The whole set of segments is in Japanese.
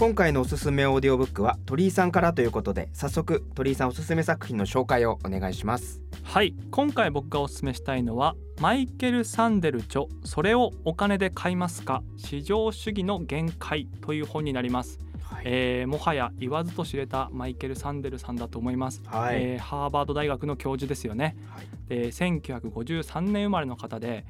今回のおすすめオーディオブックは鳥居さんからということで早速鳥居さんおすすめ作品の紹介をお願いします。はい。今回僕がおすすめしたいのはマイケル・サンデル著「それをお金で買いますか市場主義の限界」という本になります、はい。えーもはや言わずと知れたマイケル・サンデルさんだと思います、はい。えーハーバード大学の教授ですよね。はい。で1953年生まれの方で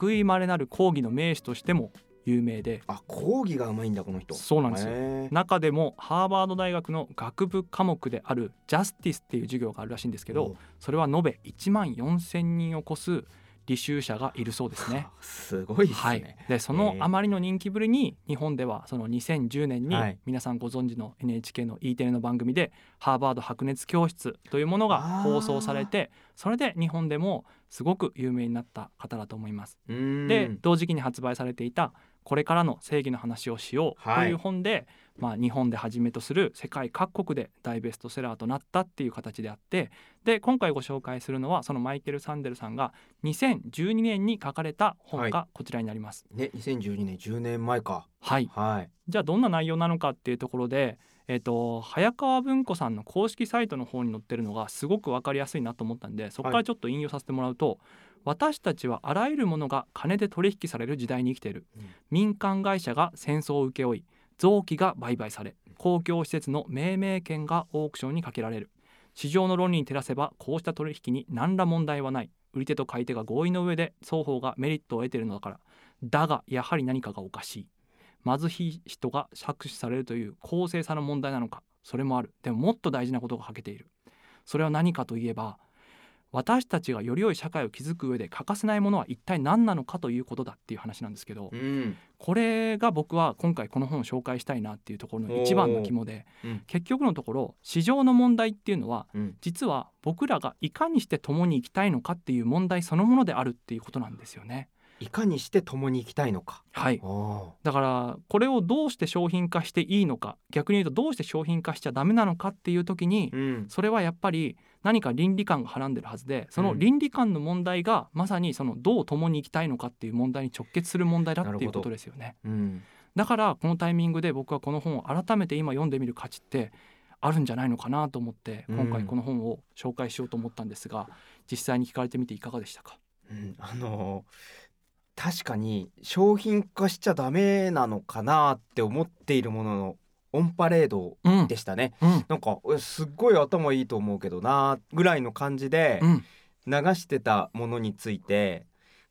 類いまれなる講義の名手としても有名で。あ講義がうまいんだこの人。そうなんですよ。中でもハーバード大学の学部科目であるジャスティスっていう授業があるらしいんですけどおそれは延べ1万4,000人を超す履修者がいるそうですね。すごいですね、はい、でそのあまりの人気ぶりに日本ではその2010年にはい。皆さんご存知の NHK の E テレの番組で「ハーバード白熱教室」というものが放送されてそれで日本でもすごく有名になった方だと思います。で同時期に発売されていた「これからの正義の話をしよう」はい。という本で、まあ、日本ではじめとする世界各国で大ベストセラーとなったっていう形であってで今回ご紹介するのはそのマイケル・サンデルさんが2012年に書かれた本がこちらになります。ね2012年10年前か。はい、はい。じゃあどんな内容なのかっていうところで、えっと早川文庫さんの公式サイトの方に載ってるのがすごく分かりやすいなと思ったんでそこからちょっと引用させてもらうと、私たちはあらゆるものが金で取引される時代に生きている、うん。民間会社が戦争を請け負い臓器が売買され公共施設の命名権がオークションにかけられる。市場の論理に照らせばこうした取引に何ら問題はない。売り手と買い手が合意の上で双方がメリットを得ているのだから。だがやはり何かがおかしい。貧しい人が搾取されるという公正さの問題なのか。それもある。でももっと大事なことが欠けている。それは何かといえば私たちがより良い社会を築く上で欠かせないものは一体何なのかということだっていう話なんですけどうん。これが僕は今回この本を紹介したいなっていうところの一番の肝でうん。結局のところ市場の問題っていうのはうん。実は僕らがいかにして共に生きたいのかっていう問題そのものであるっていうことなんですよね。いかにして共に行きたいのか。はい。おだからこれをどうして商品化していいのか逆に言うとどうして商品化しちゃダメなのかっていう時にそれはやっぱり何か倫理観がはらんでるはずでその倫理観の問題がまさにそのどう共に生きたいのかっていう問題に直結する問題だっていうことですよね。うん。だからこのタイミングで僕はこの本を改めて今読んでみる価値ってあるんじゃないのかなと思ってうん。今回この本を紹介しようと思ったんですが実際に聞かれてみていかがでしたか？うん。あのー確かに商品化しちゃダメなのかなって思っているもののオンパレードうん。でしたね、うん。なんかえすっごい頭いいと思うけどなぐらいの感じでうん。流してたものについて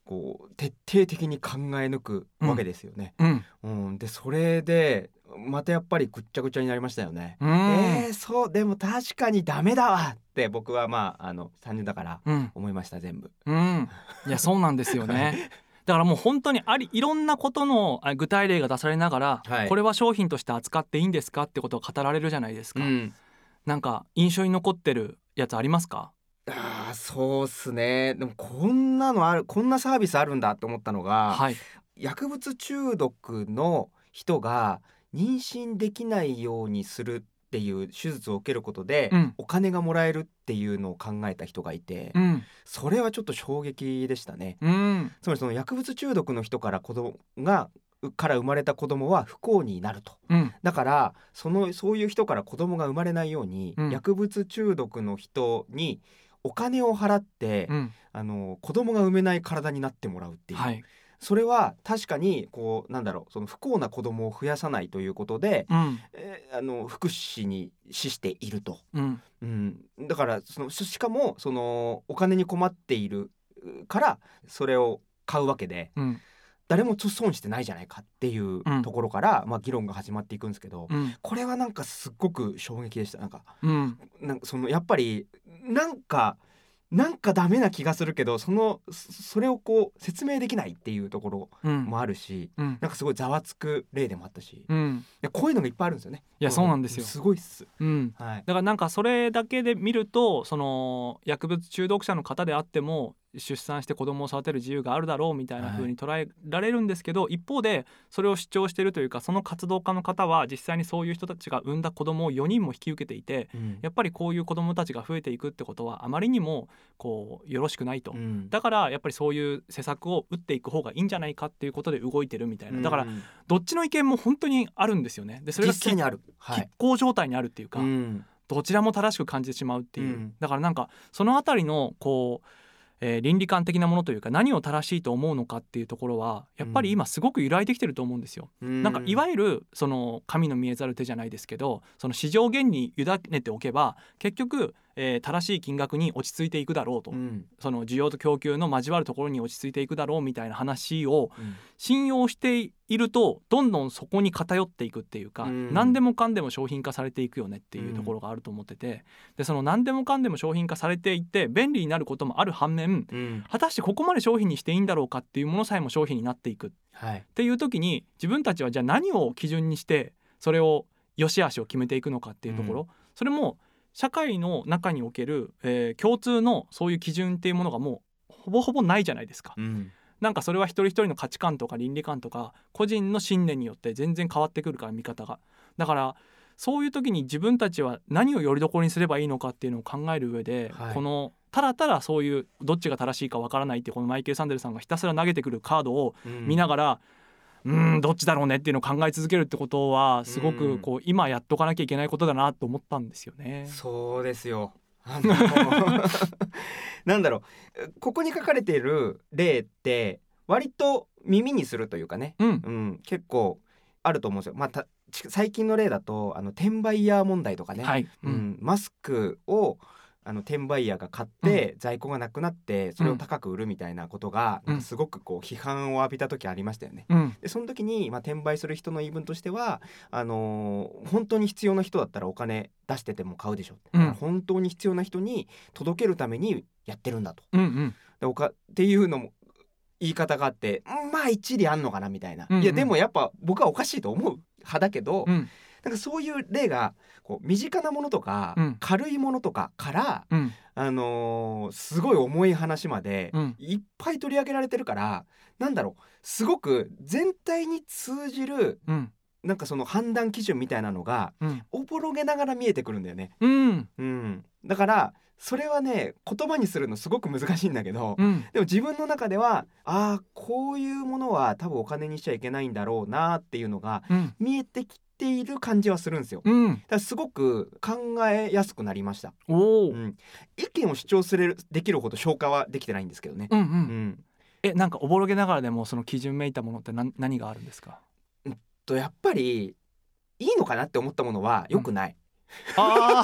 こう徹底的に考え抜くわけですよね。うん。うん。でそれでまたやっぱりぐっちゃぐちゃになりましたよね。うん。えー、そうでも確かにダメだわって僕はまああの単純だからうん。思いました全部。うん。いやそうなんですよね。だからもう本当にありいろんなことのあ具体例が出されながら、はい。これは商品として扱っていいんですかってことが語られるじゃないですか、うん。なんか印象に残ってるやつありますか？あーそうっすね。でもこんなのあるこんなサービスあるんだって思ったのが、はい。薬物中毒の人が妊娠できないようにするっていう手術を受けることで、うん。お金がもらえるっていうのを考えた人がいて、うん。それはちょっと衝撃でしたね。うん。つまりその薬物中毒の人から子供がから生まれた子供は不幸になると。うん。だからそのそういう人から子供が生まれないように、うん。薬物中毒の人にお金を払って、うん。あの子供が産めない体になってもらうっていう、はいそれは確かにこうなんだろうその不幸な子供を増やさないということで、うん。えーあの福祉に資していると、うん。うん、だからそのししかもそのお金に困っているうからそれを買うわけでうん。誰も損してないじゃないかっていううん。ところから、まあ、議論が始まっていくんですけど、うん。これはなんかすっごく衝撃でした。なんかうん。なんかそのやっぱりなんかなんかダメな気がするけどそのそそれをこう説明できないっていうところうん。もあるしうん。なんかすごいざわつく例でもあったし、いうん。やこういうのがいっぱいあるんですよね。いやそうなんですよ。すごいっす。うん。はい。だからなんかそれだけで見るとその薬物中毒者の方であっても出産して子供を育てる自由があるだろうみたいな風に捉えられるんですけど、一方でそれを主張しているというかその活動家の方は実際にそういう人たちが産んだ子供を4人も引き受けていてうん。やっぱりこういう子供たちが増えていくってことはあまりにもこうよろしくないと。うん。だからやっぱりそういう施策を打っていく方がいいんじゃないかっていうことで動いてるみたいな。だからうんどっちの意見も本当にあるんですよね。でそれが実際にある。はい。拮抗状態にあるっていうか、うん。どちらも正しく感じてしまうっていう、うん。だからなんかそのあたりのこう、えー倫理観的なものというか何を正しいと思うのかっていうところはやっぱり今すごく揺らいできてると思うんですよ。なんかいわゆるその神の見えざる手じゃないですけどその市場原理に委ねておけば結局、えー正しい金額に落ち着いていくだろうと、うん。その需要と供給の交わるところに落ち着いていくだろうみたいな話をうん。信用しているとどんどんそこに偏っていくっていうか、うん。何でもかんでも商品化されていくよねっていうところがあると思ってて。でその何でもかんでも商品化されていって便利になることもある反面うん。果たしてここまで商品にしていいんだろうかっていうものさえも商品になっていく。っはい。ていう時に自分たちはじゃあ何を基準にしてそれを良し悪しを決めていくのかっていうところ、うん。それも社会の中における、えー共通のそういう基準っていうものがもうほぼほぼないじゃないですか。うん。なんかそれは一人一人の価値観とか倫理観とか個人の信念によって全然変わってくるから見方が。だからそういう時に自分たちは何をよりどころにすればいいのかっていうのを考える上で、はい。このただただそういうどっちが正しいかわからないってこのマイケル・サンデルさんがひたすら投げてくるカードをうん。見ながら、うーんどっちだろうねっていうのを考え続けるってことはすごうん。くこう今やっとかなきゃいけないことだなと思ったんですよね。そうですよ。なんだろう。ここに書かれている例って割と耳にするというかね、うん。うん、結構あると思うんですよ。まあ、最近の例だとあの転売ヤー問題とかね、はい、うん。ん、マスクをあの転売ヤーが買って、在庫がなくなってそれを高く売るみたいなことが、すごくこう批判を浴びた時ありましたよね。うん。でその時に、まあ、転売する人の言い分としてはあのー本当に必要な人だったらお金出してても買うでしょ、うん。本当に必要な人に届けるためにやってるんだと。うんうん。でおかっていうのも言い方があってうんまあ一理あんのかなみたいな、うんうん。いやでもやっぱ僕はおかしいと思う派だけど、うんなんかそういう例がこう身近なものとか、うん。軽いものとかから、うん。あのーすごい重い話まで、うん。いっぱい取り上げられてるからなんだろうすごく全体に通じるうん。なんかその判断基準みたいなのがうん。おぼろげながら見えてくるんだよね。うん。うん、だからそれはね言葉にするのすごく難しいんだけど、うん。でも自分の中ではああこういうものは多分お金にしちゃいけないんだろうなっていうのがうん。見えてきている感じはするんですよ。うんだからすごく考えやすくなりました。おお、うん、意見を主張するできるほど消化はできてないんですけどね。うんう、うんん、えなんかおぼろげながらでもその基準めいたものって何何があるんですか？とやっぱりいいのかなって思ったものは良くない。あ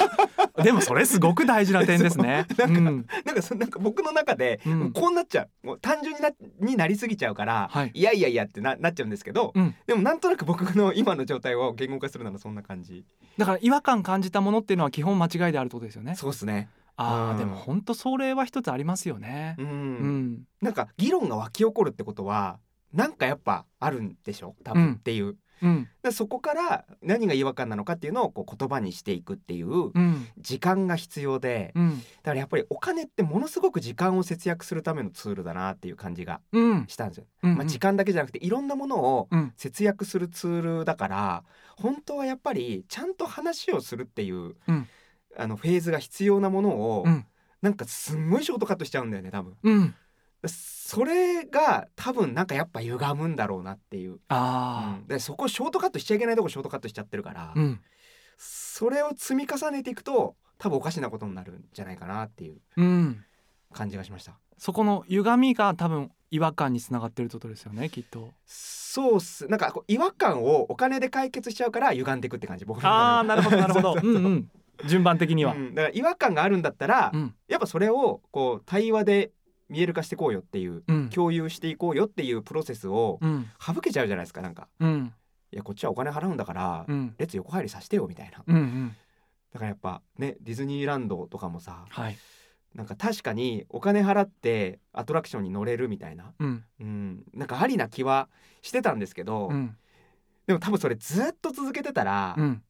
ーでもそれすごく大事な点ですね。なんかうんなんかそなんか僕の中で、こうなっちゃうもう単純になになりすぎちゃうから、はいいやいやいやってななっちゃうんですけど、うんでもなんとなく僕の今の状態を言語化するならそんな感じ。だから違和感感じたものっていうのは基本間違いであるってことですよね。そうですね。ああ、うんでも本当それは一つありますよねう。ん。うん、なんか議論が湧き起こるってことはなんかやっぱあるんでしょ？多分うんっていう。うん、でそこから何が違和感なのかっていうのをこう言葉にしていくっていううん、時間が必要で、うん、だからやっぱりお金ってものすごく時間を節約するためのツールだなっていう感じがうん、したんですよ。うん、まあ、時間だけじゃなくていろんなものをうん、節約するツールだから本当はやっぱりちゃんと話をするっていう、うん。あのフェーズが必要なものを、うん、なんかすんごいショートカットしちゃうんだよね多分。うん、それが多分なんかやっぱ歪むんだろうなっていう、あうん。でそこショートカットしちゃいけないとこショートカットしちゃってるから、あ、うん、それを積み重ねていくと多分おかしなことになるんじゃないかなっていううん、感じがしました。そこの歪みが多分違和感につながってるってことですよね、きっと。そうっす。なんかこう違和感をお金で解決しちゃうから歪んでいくって感じ僕のああ、なるほど、なるほど。順番的には。うん。だから違和感があるんだったら、うん、やっぱそれをこう対話で見える化していこうよっていううん、共有していこうよっていうプロセスをうん、省けちゃうじゃないですかなんか。うん、いやこっちはお金払うんだから、うん、列横入りさせてよみたいな。うん、うん、だからやっぱねディズニーランドとかもさはい。なんか確かにお金払ってアトラクションに乗れるみたいな、うん。うん、なんかありな気はしてたんですけど、うん。でも多分それずっと続けてたら、うん。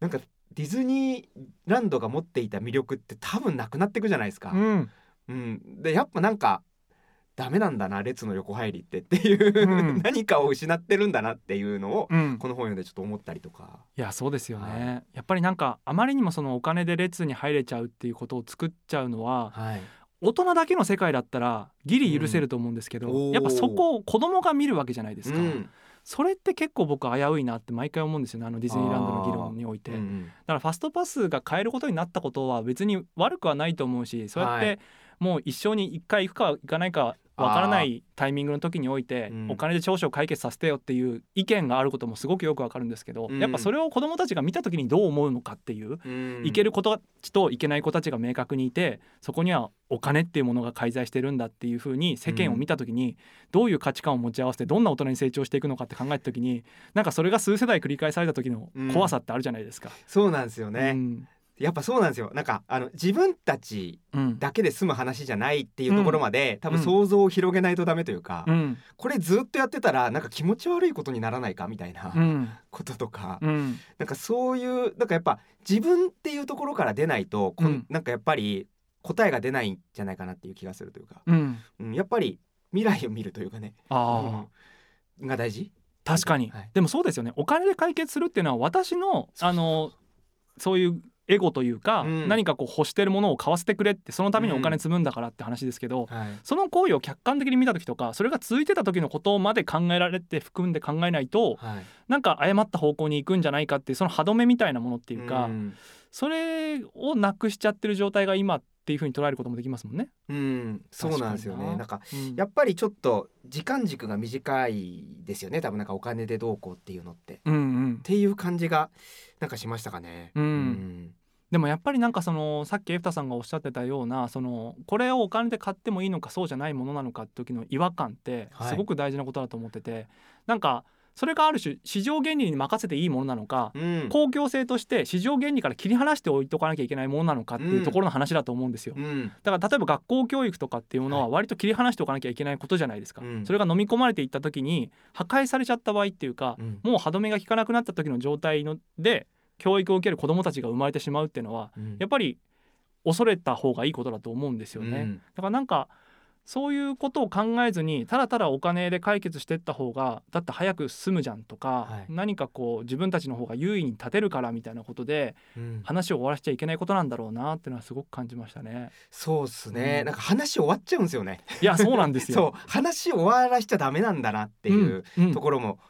なんかディズニーランドが持っていた魅力って多分なくなっていくじゃないですか。うんうん、でやっぱなんかダメなんだな列の横入りってっていう、うん。何かを失ってるんだなっていうのをうん。この本読んでちょっと思ったりとか。いやそうですよね、はやっぱりなんかあまりにもそのお金で列に入れちゃうっていうことを作っちゃうのははい、大人だけの世界だったらギリ許せると思うんですけど、うん。やっぱそこを子供が見るわけじゃないですか、うん。それって結構僕危ういなって毎回思うんですよねあのディズニーランドの議論において、だからファストパスが買えることになったことは別に悪くはないと思うしそうやっはていもう一生に一回行くか行かないかわからないタイミングの時においてうん。お金で長所を解決させてよっていう意見があることもすごくよくわかるんですけどうん。やっぱそれを子どもたちが見た時にどう思うのかっていううん。いける子たちといけない子たちが明確にいてそこにはお金っていうものが介在してるんだっていうふうに世間を見た時にどういう価値観を持ち合わせてどんな大人に成長していくのかって考えた時になんかそれが数世代繰り返された時の怖さってあるじゃないですか。そうなんですよね、うんやっぱそうなんですよ。なんかあの自分たちうん。だけで済む話じゃないっていうところまで、多分うん想像を広げないとダメというか、うん。これずっとやってたらなんか気持ち悪いことにならないかみたいなうん。こととか、うん。なんかそういうなんかやっぱ自分っていうところから出ないと、こんうん。なんかやっぱり答えが出ないんじゃないかなっていう気がするというか、うん。うん、やっぱり未来を見るというかね、ああ。うん。が大事？確かに、はい。でもそうですよね。お金で解決するっていうのは私のあのそういうエゴというか、うん。何かこう欲してるものを買わせてくれってそのためにお金積むんだからって話ですけど、はい。その行為を客観的に見た時とかそれが続いてた時のことまで考えられて含んで考えないとはいなんか誤った方向に行くんじゃないかっていうその歯止めみたいなものっていうか、ん。それをなくしちゃってる状態が今っていうふうに捉えることもできますもんね。うん、そうなんですよね。な。んかうん。やっぱりちょっと時間軸が短いですよね。多分なんかお金でどうこうっていうのって。っうんうん。ていう感じがなんかしましたかね。うん。でもやっぱりなんかそのさっきエフタさんがおっしゃってたようなそのこれをお金で買ってもいいのかそうじゃないものなのかって時の違和感ってはい。すごく大事なことだと思ってて、なんかそれがある種市場原理に任せていいものなのか、うん。公共性として市場原理から切り離しておいとかなきゃいけないものなのかっていうところの話だと思うんですよ。うん。だから例えば学校教育とかっていうものは割と切り離しておかなきゃいけないことじゃないですか。うん。それが飲み込まれていった時に破壊されちゃった場合っていうか、うん。もう歯止めが効かなくなった時の状態ので教育を受ける子どもたちが生まれてしまうっていうのはうん。やっぱり恐れた方がいいことだと思うんですよね。うん。だからなんかそういうことを考えずにただただお金で解決していった方がだって早く済むじゃんとか、はい何かこう自分たちの方が優位に立てるからみたいなことでうん話を終わらせちゃいけないことなんだろうなっていうのはすごく感じましたね。そうっすね、うんなんか話終わっちゃうんですよね。いやそうなんです そうよ。話終わらしちゃダメなんだなっていううんうんところも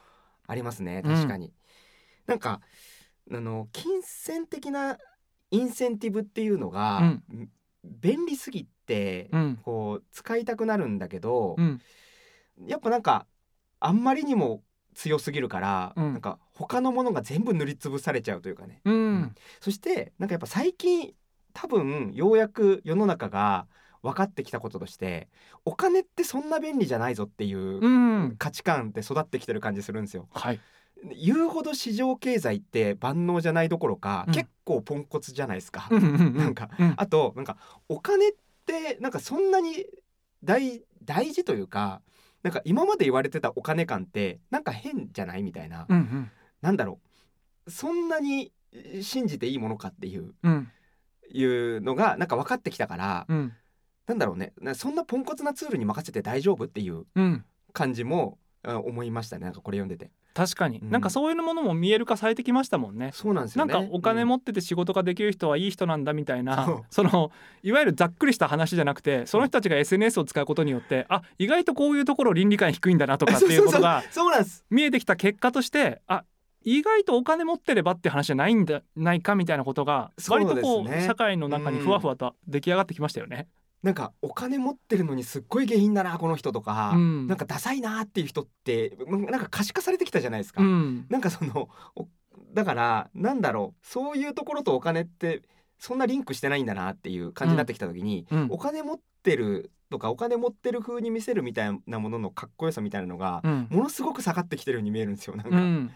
ありますね、うん確かに。なんかあの金銭的なインセンティブっていうのが、便利すぎて、うん。こう使いたくなるんだけど、うん。やっぱなんかあんまりにも強すぎるから、うん。なんか他のものが全部塗りつぶされちゃうというかね。うん。そしてなんかやっぱ最近多分ようやく世の中が分かってきたこととしてお金ってそんな便利じゃないぞっていううん。価値観って育ってきてる感じするんですよ。はい言うほど市場経済って万能じゃないどころか、うん。結構ポンコツじゃないですか。なんかうん。あとなんかお金ってなんかそんなに大大事というかなんか今まで言われてたお金感ってなんか変じゃないみたいな、うんうん。なんだろう。そんなに信じていいものかっていう。うん。いうのがなんか分かってきたから、うん。なんだろうね。なそんなポンコツなツールに任せて大丈夫っていううん。感じもあ思いましたね。なんかこれ読んでて確かに、うん。なんかそういうものも見える化されてきましたもんね。そうなんですよね。なんかお金持ってて仕事ができる人はいい人なんだみたいな、そう。そのいわゆるざっくりした話じゃなくてその人たちが SNS を使うことによってあ意外とこういうところ倫理観低いんだなとかっていうことが そうなんです。見えてきた結果としてあ意外とお金持ってればって話じゃないんじゃないかみたいなことが割とこう社会の中にふわふわと出来上がってきましたよね。なんかお金持ってるのにすっごい下品だなこの人とか、うん。なんかダサいなっていう人ってうんなんか可視化されてきたじゃないですか、うん。なんかそのおだからなんだろうそういうところとお金ってそんなリンクしてないんだなっていう感じになってきた時に、うん。お金持ってるとかお金持ってる風に見せるみたいなもののかっこよさみたいなのが、うん。ものすごく下がってきてるように見えるんですよなんか、うん。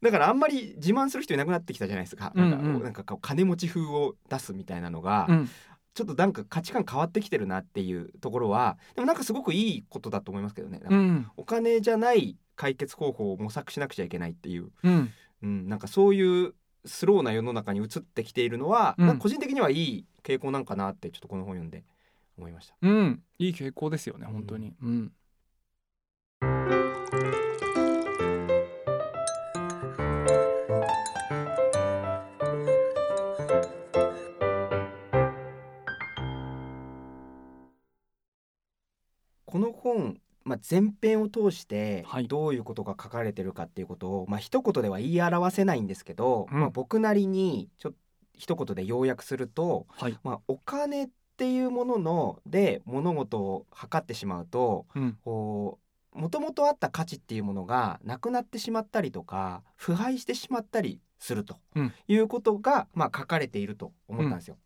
だからあんまり自慢する人いなくなってきたじゃないですか、なんかうんうん。なんか金持ち風を出すみたいなのが、うんちょっとなんか価値観変わってきてるなっていうところはでもなんかすごくいいことだと思いますけどね。お金じゃない解決方法を模索しなくちゃいけないっていう、うん。うん、なんかそういうスローな世の中に移ってきているのは、うん。個人的にはいい傾向なんかなってちょっとこの本読んで思いました。うん。いい傾向ですよね本当に。うん本、まあ、前編を通してはい。どういうことが書かれてるかっていうことを、まあ一言では言い表せないんですけど、うん。まあ、僕なりにちょっと一言で要約すると、はい。まあ、お金っていうものので物事を測ってしまうとうん。こうもともとあった価値っていうものがなくなってしまったりとか腐敗してしまったりするとうん。いうことが、まあ、書かれていると思ったんですよ。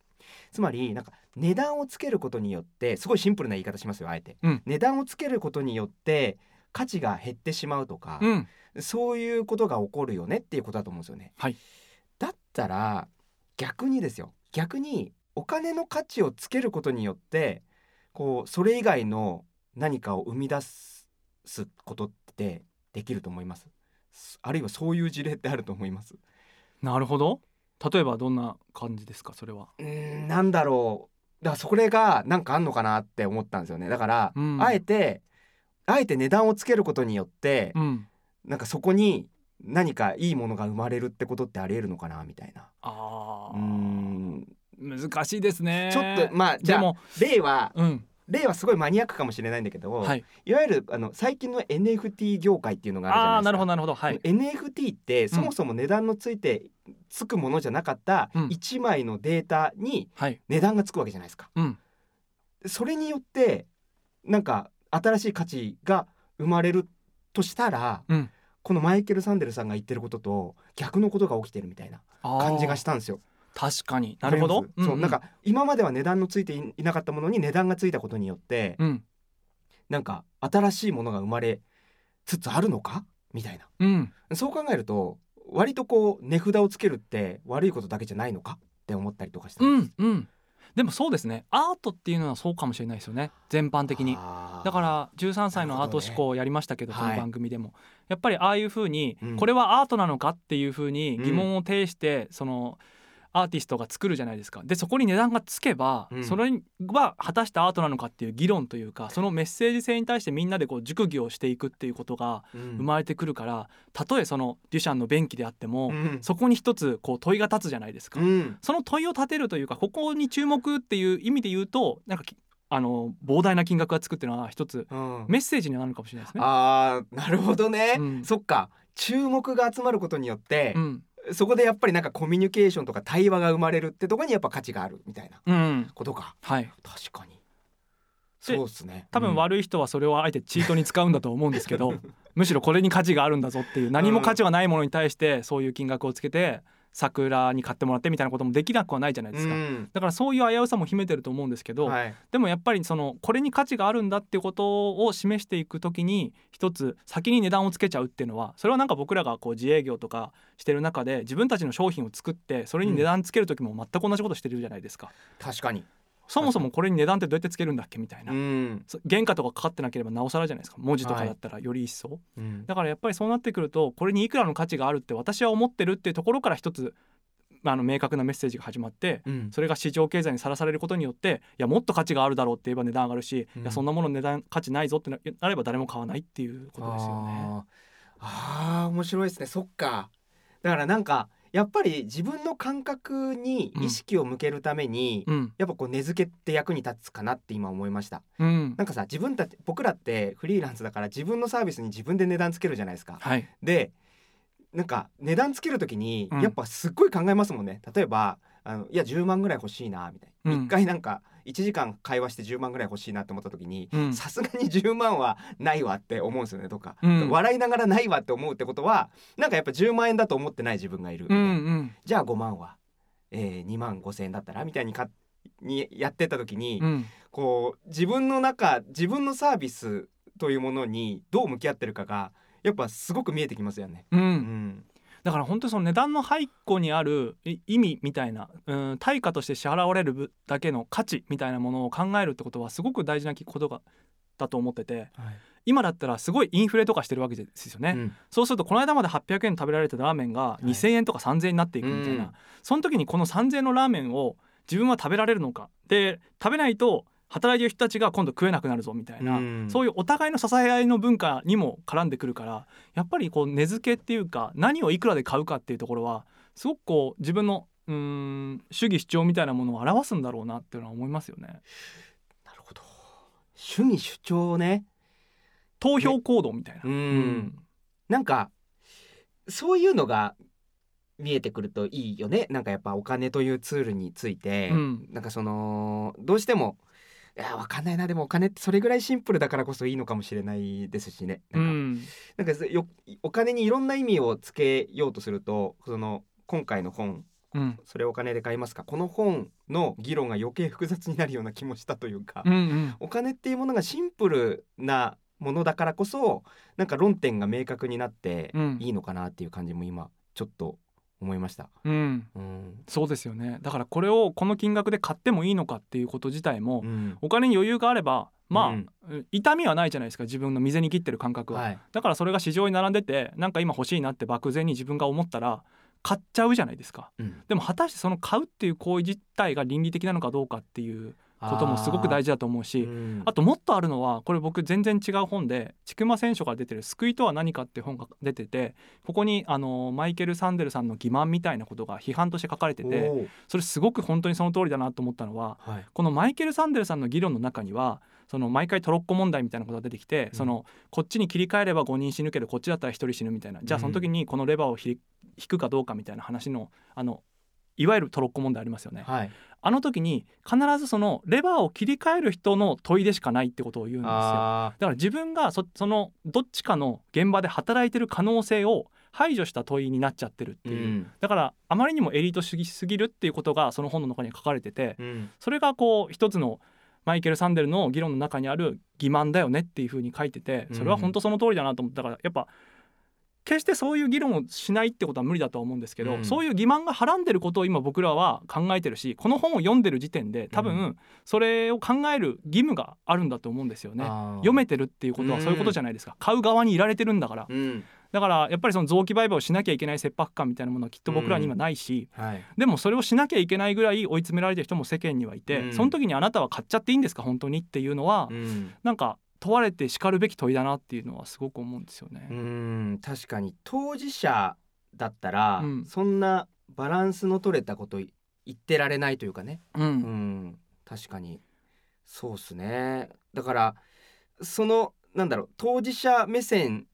つまりなんか値段をつけることによってすごいシンプルな言い方しますよあえて、うん。値段をつけることによって価値が減ってしまうとか、うん。そういうことが起こるよねっていうことだと思うんですよね。はい。だったら逆にですよ。逆にお金の価値をつけることによってこうそれ以外の何かを生み出すことってできると思います？あるいはそういう事例ってあると思います？なるほど例えばどんな感じですか？それは。うーんなんだろう。だからそれがなんかあんのかなって思ったんですよね。だから、うん。あえてあえて値段をつけることによって、うん。なんかそこに何かいいものが生まれるってことってありえるのかなみたいな。あーん。難しいですね。ちょっとまあじゃあでも例はうん例はすごいマニアックかもしれないんだけど、はい。い、わゆるあの最近の NFT 業界っていうのがあるじゃないですか。なるほどなるほど。はい。NFT ってそもそも値段のついてつくものじゃなかったうん。1枚のデータにはい。値段がつくわけじゃないですか。うん。それによってなんか新しい価値が生まれるとしたら、うん。このマイケル・サンデルさんが言ってることと逆のことが起きてるみたいな感じがしたんですよ。確かに。なるほど。そうなんか今までは値段のついていなかったものに値段がついたことによって、うん。なんか新しいものが生まれつつあるのか？みたいな。うん。そう考えると割とこう値札をつけるって悪いことだけじゃないのか？って思ったりとかしたうんです。んうん。でもそうですね。アートっていうのはそうかもしれないですよね。全般的に。だから13歳のアート思考をやりましたけどこのはい番組でも、やっぱりああいうふうに、うん。これはアートなのか？っていうふうに疑問を呈して、そのアーティストが作るじゃないですか。でそこに値段がつけば、うん。それは果たしてアートなのかっていう議論というかそのメッセージ性に対してみんなでこう熟議をしていくっていうことがうん。生まれてくるからたとえそのデュシャンの便器であっても、うん。そこに一つこう問いが立つじゃないですか。うん。その問いを立てるというかここに注目っていう意味で言うとなんかきあの膨大な金額がつくっていうのは一つうん。メッセージになるのかもしれないですね。あーなるほどね、うん。そっか。注目が集まることによってう、んそこでやっぱりなんかコミュニケーションとか対話が生まれるってところにやっぱ価値があるみたいなうん。ことか。はい、確かに。そうですね。多分うん。悪い人はそれをあえてチートに使うんだと思うんですけど、むしろこれに価値があるんだぞっていう何も価値がないものに対してそういう金額をつけて桜に買ってもらってみたいなこともできなくはないじゃないですか。うんだからそういう危うさも秘めてると思うんですけど、はいでもやっぱりそのこれに価値があるんだっていうことを示していくときに一つ先に値段をつけちゃうっていうのはそれはなんか僕らがこう自営業とかしてる中で自分たちの商品を作ってそれに値段つける時も全く同じことしてるじゃないですか。確かにそもそもこれに値段ってどうやってつけるんだっけみたいな。うん。そ原価とかかかってなければなおさらじゃないですか。文字とかだったらより一層、うん。だからやっぱりそうなってくるとこれにいくらの価値があるって私は思ってるっていうところから一つまああの明確なメッセージが始まってうん。それが市場経済にさらされることによっていやもっと価値があるだろうって言えば値段上がるし、うん。いやそんなもの値段価値ないぞってななれば誰も買わないっていうことですよね。あー。あー面白いですね。そっか。だからなんかやっぱり自分の感覚に意識を向けるために、うん。やっぱこう根付けって役に立つかなって今思いました。うん。なんかさ自分たち僕らってフリーランスだから自分のサービスに自分で値段つけるじゃないですか。はい。でなんか値段つける時にうん。やっぱすっごい考えますもんね、例えばあのいや10万ぐらい欲しいなみたいな、うん一回なんか1時間会話して10万ぐらい欲しいなって思った時にうん。さすがに10万はないわって思うんですよねとか、うん。笑いながらないわって思うってことはなんかやっぱ10万円だと思ってない自分がいるみたういな、んうん。じゃあ5万は、えー、2万5千円だったらみたいにかにやってった時に、うん。こう自分の中自分のサービスというものにどう向き合ってるかがやっぱすごく見えてきますよね。ううんんだから本当にその値段の背後にあるい意味みたいなうん対価として支払われる分だけの価値みたいなものを考えるってことはすごく大事なことがだと思ってて今だったらすごいインフレとかしてるわけですよね、うん。そうするとこの間まで800円食べられたラーメンがい。2,000円とか3,000円になっていくみたいな、うん。その時にこの3,000円のラーメンを自分は食べられるのか。で食べないと働いてる人たちが今度食えなくなるぞみたいな、うん。そういうお互いの支え合いの文化にも絡んでくるからやっぱりこう値付けっていうか何をいくらで買うかっていうところはすごくこう自分のうーん主義主張みたいなものを表すんだろうなっていうのは思いますよね。なるほど。主義主張ね。投票行動みたいな。うん。うん。なんかそういうのが見えてくるといいよね。なんかやっぱお金というツールについて、うん。なんかそのどうしてもいやわかんないな。でもお金ってそれぐらいシンプルだからこそいいのかもしれないですしね。うなんか,、ん。なんかそよお金にいろんな意味をつけようとするとその今回の本うん。それお金で買いますか？この本の議論が余計複雑になるような気もしたというか、うんうん。お金っていうものがシンプルなものだからこそなんか論点が明確になってうん。いいのかなっていう感じも今ちょっと思いました。うん。うん。そうですよね。だからこれをこの金額で買ってもいいのかっていうこと自体も、うん。お金に余裕があればまあ、うん。痛みはないじゃないですか自分の水に切ってる感覚は、はい。だからそれが市場に並んでてなんか今欲しいなって漠然に自分が思ったら買っちゃうじゃないですか。うん。でも果たしてその買うっていう行為自体が倫理的なのかどうかっていうこともすごく大事だと思うしうん。あともっとあるのはこれ僕全然違う本で千曲選手が出てる「救いとは何か」って本が出ててここにあのマイケル・サンデルさんの欺瞞みたいなことが批判として書かれててそれすごく本当にその通りだなと思ったのははい。このマイケル・サンデルさんの議論の中にはその毎回トロッコ問題みたいなことが出てきて、うん。そのこっちに切り替えれば5人死ぬけどこっちだったら1人死ぬみたいなじゃあその時にこのレバーをひ引くかどうかみたいな話のあのいわゆるトロッコ問題ありますよね。はいあの時に必ずそのレバーを切り替える人の問いでしかないってことを言うんですよ。あだから自分がそそのどっちかの現場で働いてる可能性を排除した問いになっちゃってるってーいう、うん。だからあまりにもエリート主義すぎるっていうことがその本の中に書かれてて、うん。それがこう一つのマイケル・サンデルの議論の中にある欺瞞だよねっていうふうに書いててそれは本当その通りだなと思ったからやっぱ決してそういう議論をしないってことは無理だとは思うんですけど、うん。そういう欺瞞がはらんでることを今僕らは考えてるしこの本を読んでる時点で多う分それを考える義務があるんだと思うんですよね。読めてるっていうことはそういうことじゃないですか、買う側にいられてるんだから。うん。だからやっぱりその臓器売買をしなきゃいけない切迫感みたいなものはきっと僕らに今ないし、はい。でもそれをしなきゃいけないぐらい追い詰められてる人も世間にはいて、うん。その時にあなたは買っちゃっていいんですか？本当に？っていうのは、うん。なんか問われてしかるべき問いだなっていうのはすごく思うんですよね。うん確かに当事者だったら、うん。そんなバランスの取れたこと言ってられないというかね。うん。うん確かにそうっすね。だからそのなんだろう当事者目線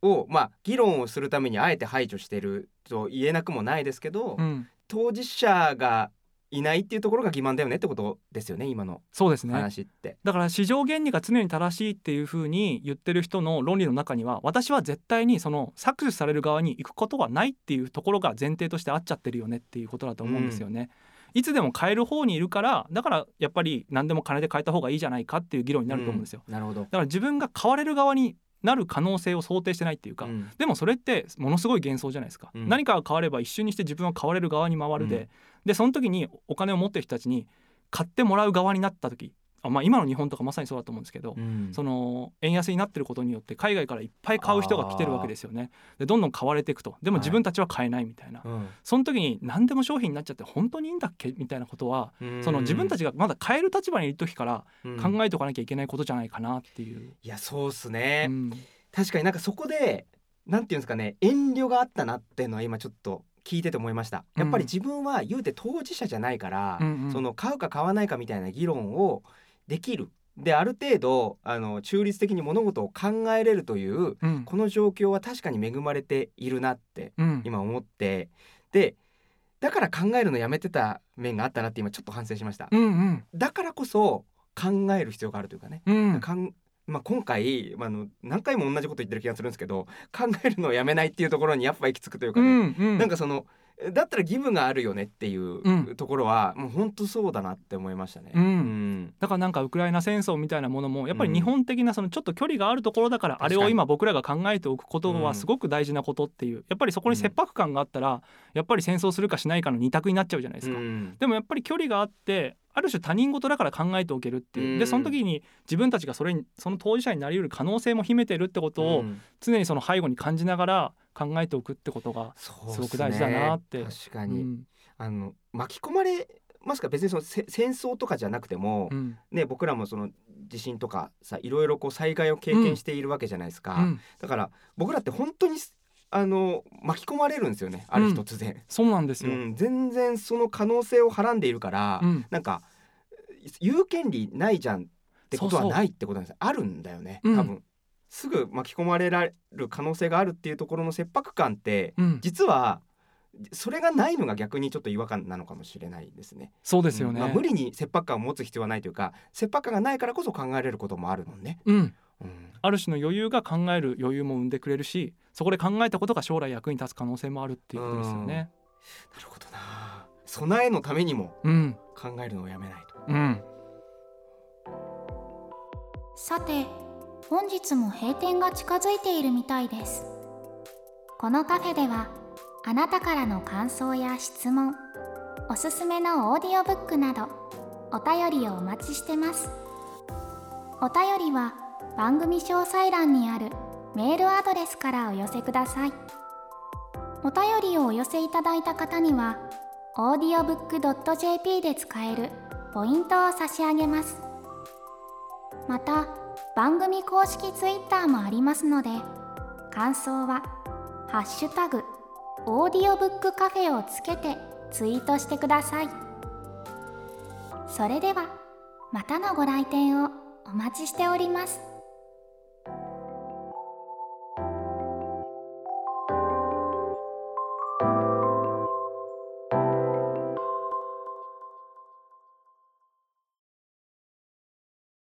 をまあ議論をするためにあえて排除してると言えなくもないですけど、うん。当事者がいないっていうところが欺瞞だよねってことですよね今のそうですね話って。だから市場原理が常に正しいっていうふうに言ってる人の論理の中には私は絶対にその搾取される側に行くことはないっていうところが前提としてあっちゃってるよねっていうことだと思うんですよね。いつでも買える方にいるからだからやっぱり何でも金で買えた方がいいじゃないかっていう議論になると思うんですよ。なるほど。だから自分が買われる側になる可能性を想定してないっていうか、うん。でもそれってものすごい幻想じゃないですか、うん。何かが変われば一瞬にして自分は買われる側に回るで、うん。でその時にお金を持ってる人たちに買ってもらう側になった時あ、まあ、今の日本とかまさにそうだと思うんですけど、うん。その円安になってることによって海外からいっぱい買う人が来てるわけですよね。でどんどん買われていくと。でもはい。自分たちは買えないみたいな、うん。その時に何でも商品になっちゃって本当にいいんだっけみたいなことは、その自分たちちがまだ買える立場にいる時から考えておかなきゃいけないことじゃないかなっていう。いやそうっすね、うん。確かになんかそこでなんていうんですかね遠慮があったなっていうのは今ちょっと聞いてて思いました。やっぱり自分は言うて当事者じゃないから、うんうん。その買うか買わないかみたいな議論をできる。である程度あの中立的に物事を考えれるといううん。この状況は確かに恵まれているなってうん。今思って。でだから考えるのやめてた面があったなって今ちょっと反省しました、うんうん。だからこそ考える必要があるというかね、うん。かんまあ、今回、まあ、あの何回も同じこと言ってる気がするんですけど考えるのをやめないっていうところにやっぱ行き着くというかうね、んうん。なんかそのだったら義務があるよねっていうん。うところは、もう本当そうだなって思いましたね。うん。だからなんかウクライナ戦争みたいなものもやっぱり日本的なそのちょっと距離があるところだからあれを今僕らが考えておくことはすごく大事なことっていうやっぱりそこに切迫感があったらやっぱり戦争するかしないかの二択になっちゃうじゃないですか。うん。でもやっぱり距離があってある種他人事だから考えておけるっていう、うん。でその時に自分たちがそれにその当事者になり得る可能性も秘めてるってことをうん。常にその背後に感じながら考えておくってことが、すごく大事だなって。確かに、うん。あの巻き込まれますか？別にそのせ戦争とかじゃなくても、うん。ね僕らもその地震とかさいろいろこう災害を経験しているわけじゃないですか、うん。だから僕らって本当にあの巻き込まれるんですよね。ある日突然、そうなんですよ。うん。全然その可能性をはらんでいるから、うん。なんか言う権利ないじゃんってことはないってことなんです。よあるんだよねうん。多分、すぐ巻き込まれられる可能性があるっていうところの切迫感ってうん、実はそれがないのが逆にちょっと違和感なのかもしれないですね。そうですよね。うんまあ、無理に切迫感を持つ必要はないというか切迫感がないからこそ考えられることもあるもんね。うん、うん、ある種の余裕が考える余裕も生んでくれるしそこで考えたことが将来役に立つ可能性もあるっていうことですよね。なるほどな備えのためにもうん、考えるのをやめないと。うん、さて本日も閉店が近づいているみたいです。このカフェではあなたからの感想や質問おすすめのオーディオブックなどお便りをお待ちしてます。お便りは番組詳細欄にあるメールアドレスからお寄せください。お便りをお寄せいただいた方には audiobook.jp で使えるポイントを差し上げます。また番組公式 Twitter もありますので感想は「ハッシュタグオーディオブックカフェ」をつけてツイートしてください。それではまたのご来店をお待ちしております。